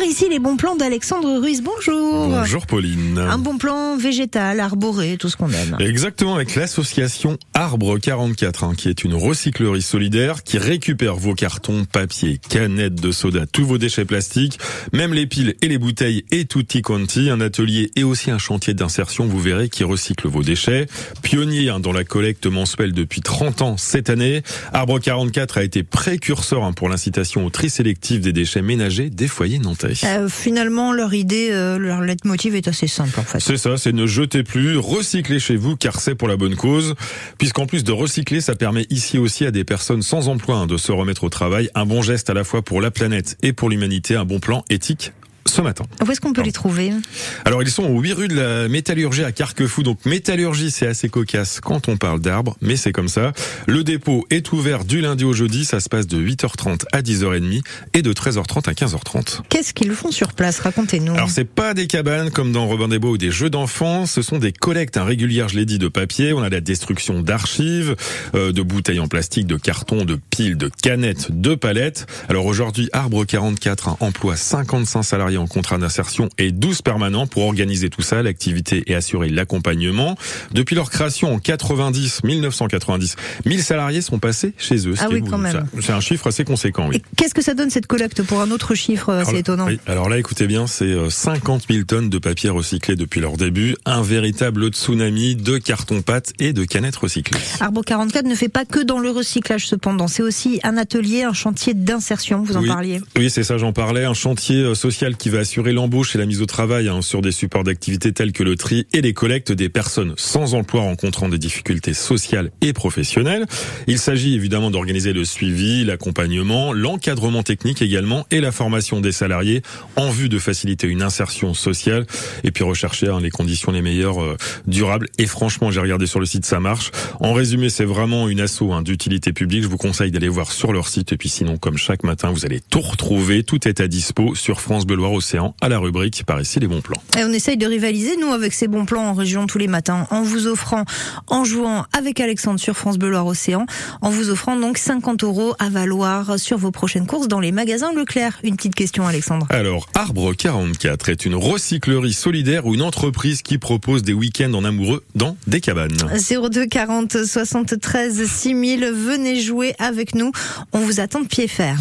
Par ici, les bons plans d'Alexandre Ruiz. Bonjour. Bonjour Pauline. Un bon plan végétal, arboré, tout ce qu'on aime. Exactement, avec l'association Arbre 44, hein, qui est une recyclerie solidaire qui récupère vos cartons, papier, canettes de soda, tous vos déchets plastiques, même les piles et les bouteilles et tutti quanti. Un atelier et aussi un chantier d'insertion, vous verrez, qui recycle vos déchets. Pionnier hein, dans la collecte mensuelle depuis 30 ans cette année, Arbre 44 a été précurseur hein, pour l'incitation au tri sélectif des déchets ménagers des foyers nantais. Euh, finalement, leur idée, euh, leur leitmotiv est assez simple en fait. C'est ça, c'est ne jetez plus, recyclez chez vous car c'est pour la bonne cause. Puisqu'en plus de recycler, ça permet ici aussi à des personnes sans emploi hein, de se remettre au travail. Un bon geste à la fois pour la planète et pour l'humanité, un bon plan éthique ce matin. Où est-ce qu'on peut les trouver Alors ils sont au 8 rue de la Métallurgie à Carquefou. Donc métallurgie c'est assez cocasse quand on parle d'arbres, mais c'est comme ça. Le dépôt est ouvert du lundi au jeudi, ça se passe de 8h30 à 10h30 et de 13h30 à 15h30. Qu'est-ce qu'ils font sur place? Racontez-nous. Alors c'est pas des cabanes comme dans Robin des Bois ou des jeux d'enfants, ce sont des collectes hein, régulières, je l'ai dit, de papier. On a la destruction d'archives, euh, de bouteilles en plastique, de cartons, de piles, de canettes, de palettes. Alors aujourd'hui, Arbre 44 hein, emploie 55 salariés en contrat d'insertion et 12 permanents pour organiser tout ça, l'activité et assurer l'accompagnement. Depuis leur création en 90, 1990, 1000 salariés sont passés chez eux. Ah oui, quand même. C'est un chiffre assez conséquent, oui. Qu'est-ce que ça donne cette collecte pour un autre chiffre C'est étonnant. Oui, alors là, écoutez bien, c'est 50 euh, 000 tonnes de papier recyclé depuis leur début, un véritable tsunami de carton-pâte et de canettes recyclées. Arbo 44 ne fait pas que dans le recyclage cependant, c'est aussi un atelier, un chantier d'insertion, vous en parliez. Oui, c'est ça, j'en parlais, un chantier euh, social qui va assurer l'embauche et la mise au travail hein, sur des supports d'activité tels que le tri et les collectes des personnes sans emploi rencontrant des difficultés sociales et professionnelles. Il s'agit évidemment d'organiser le suivi, l'accompagnement, l'encadrement technique également et la formation des salariés en vue de faciliter une insertion sociale et puis rechercher hein, les conditions les meilleures euh, durables. Et franchement, j'ai regardé sur le site, ça marche. En résumé, c'est vraiment une asso hein, d'utilité publique. Je vous conseille d'aller voir sur leur site et puis sinon, comme chaque matin, vous allez tout retrouver. Tout est à dispo sur France Bleu Loire Océan à la rubrique par ici les bons plans. Et on essaye de rivaliser nous avec ces bons plans en région tous les matins en vous offrant, en jouant avec Alexandre sur France Bleu Océan, en vous offrant donc 50 euros à valoir sur vos prochaines courses dans les magasins Leclerc. Une petite question Alexandre. Alors Arbre 44 est une recyclerie solidaire ou une entreprise qui propose des week-ends en amoureux dans des cabanes? 02 40 73 6000 venez jouer avec nous. On vous attend de pied fer.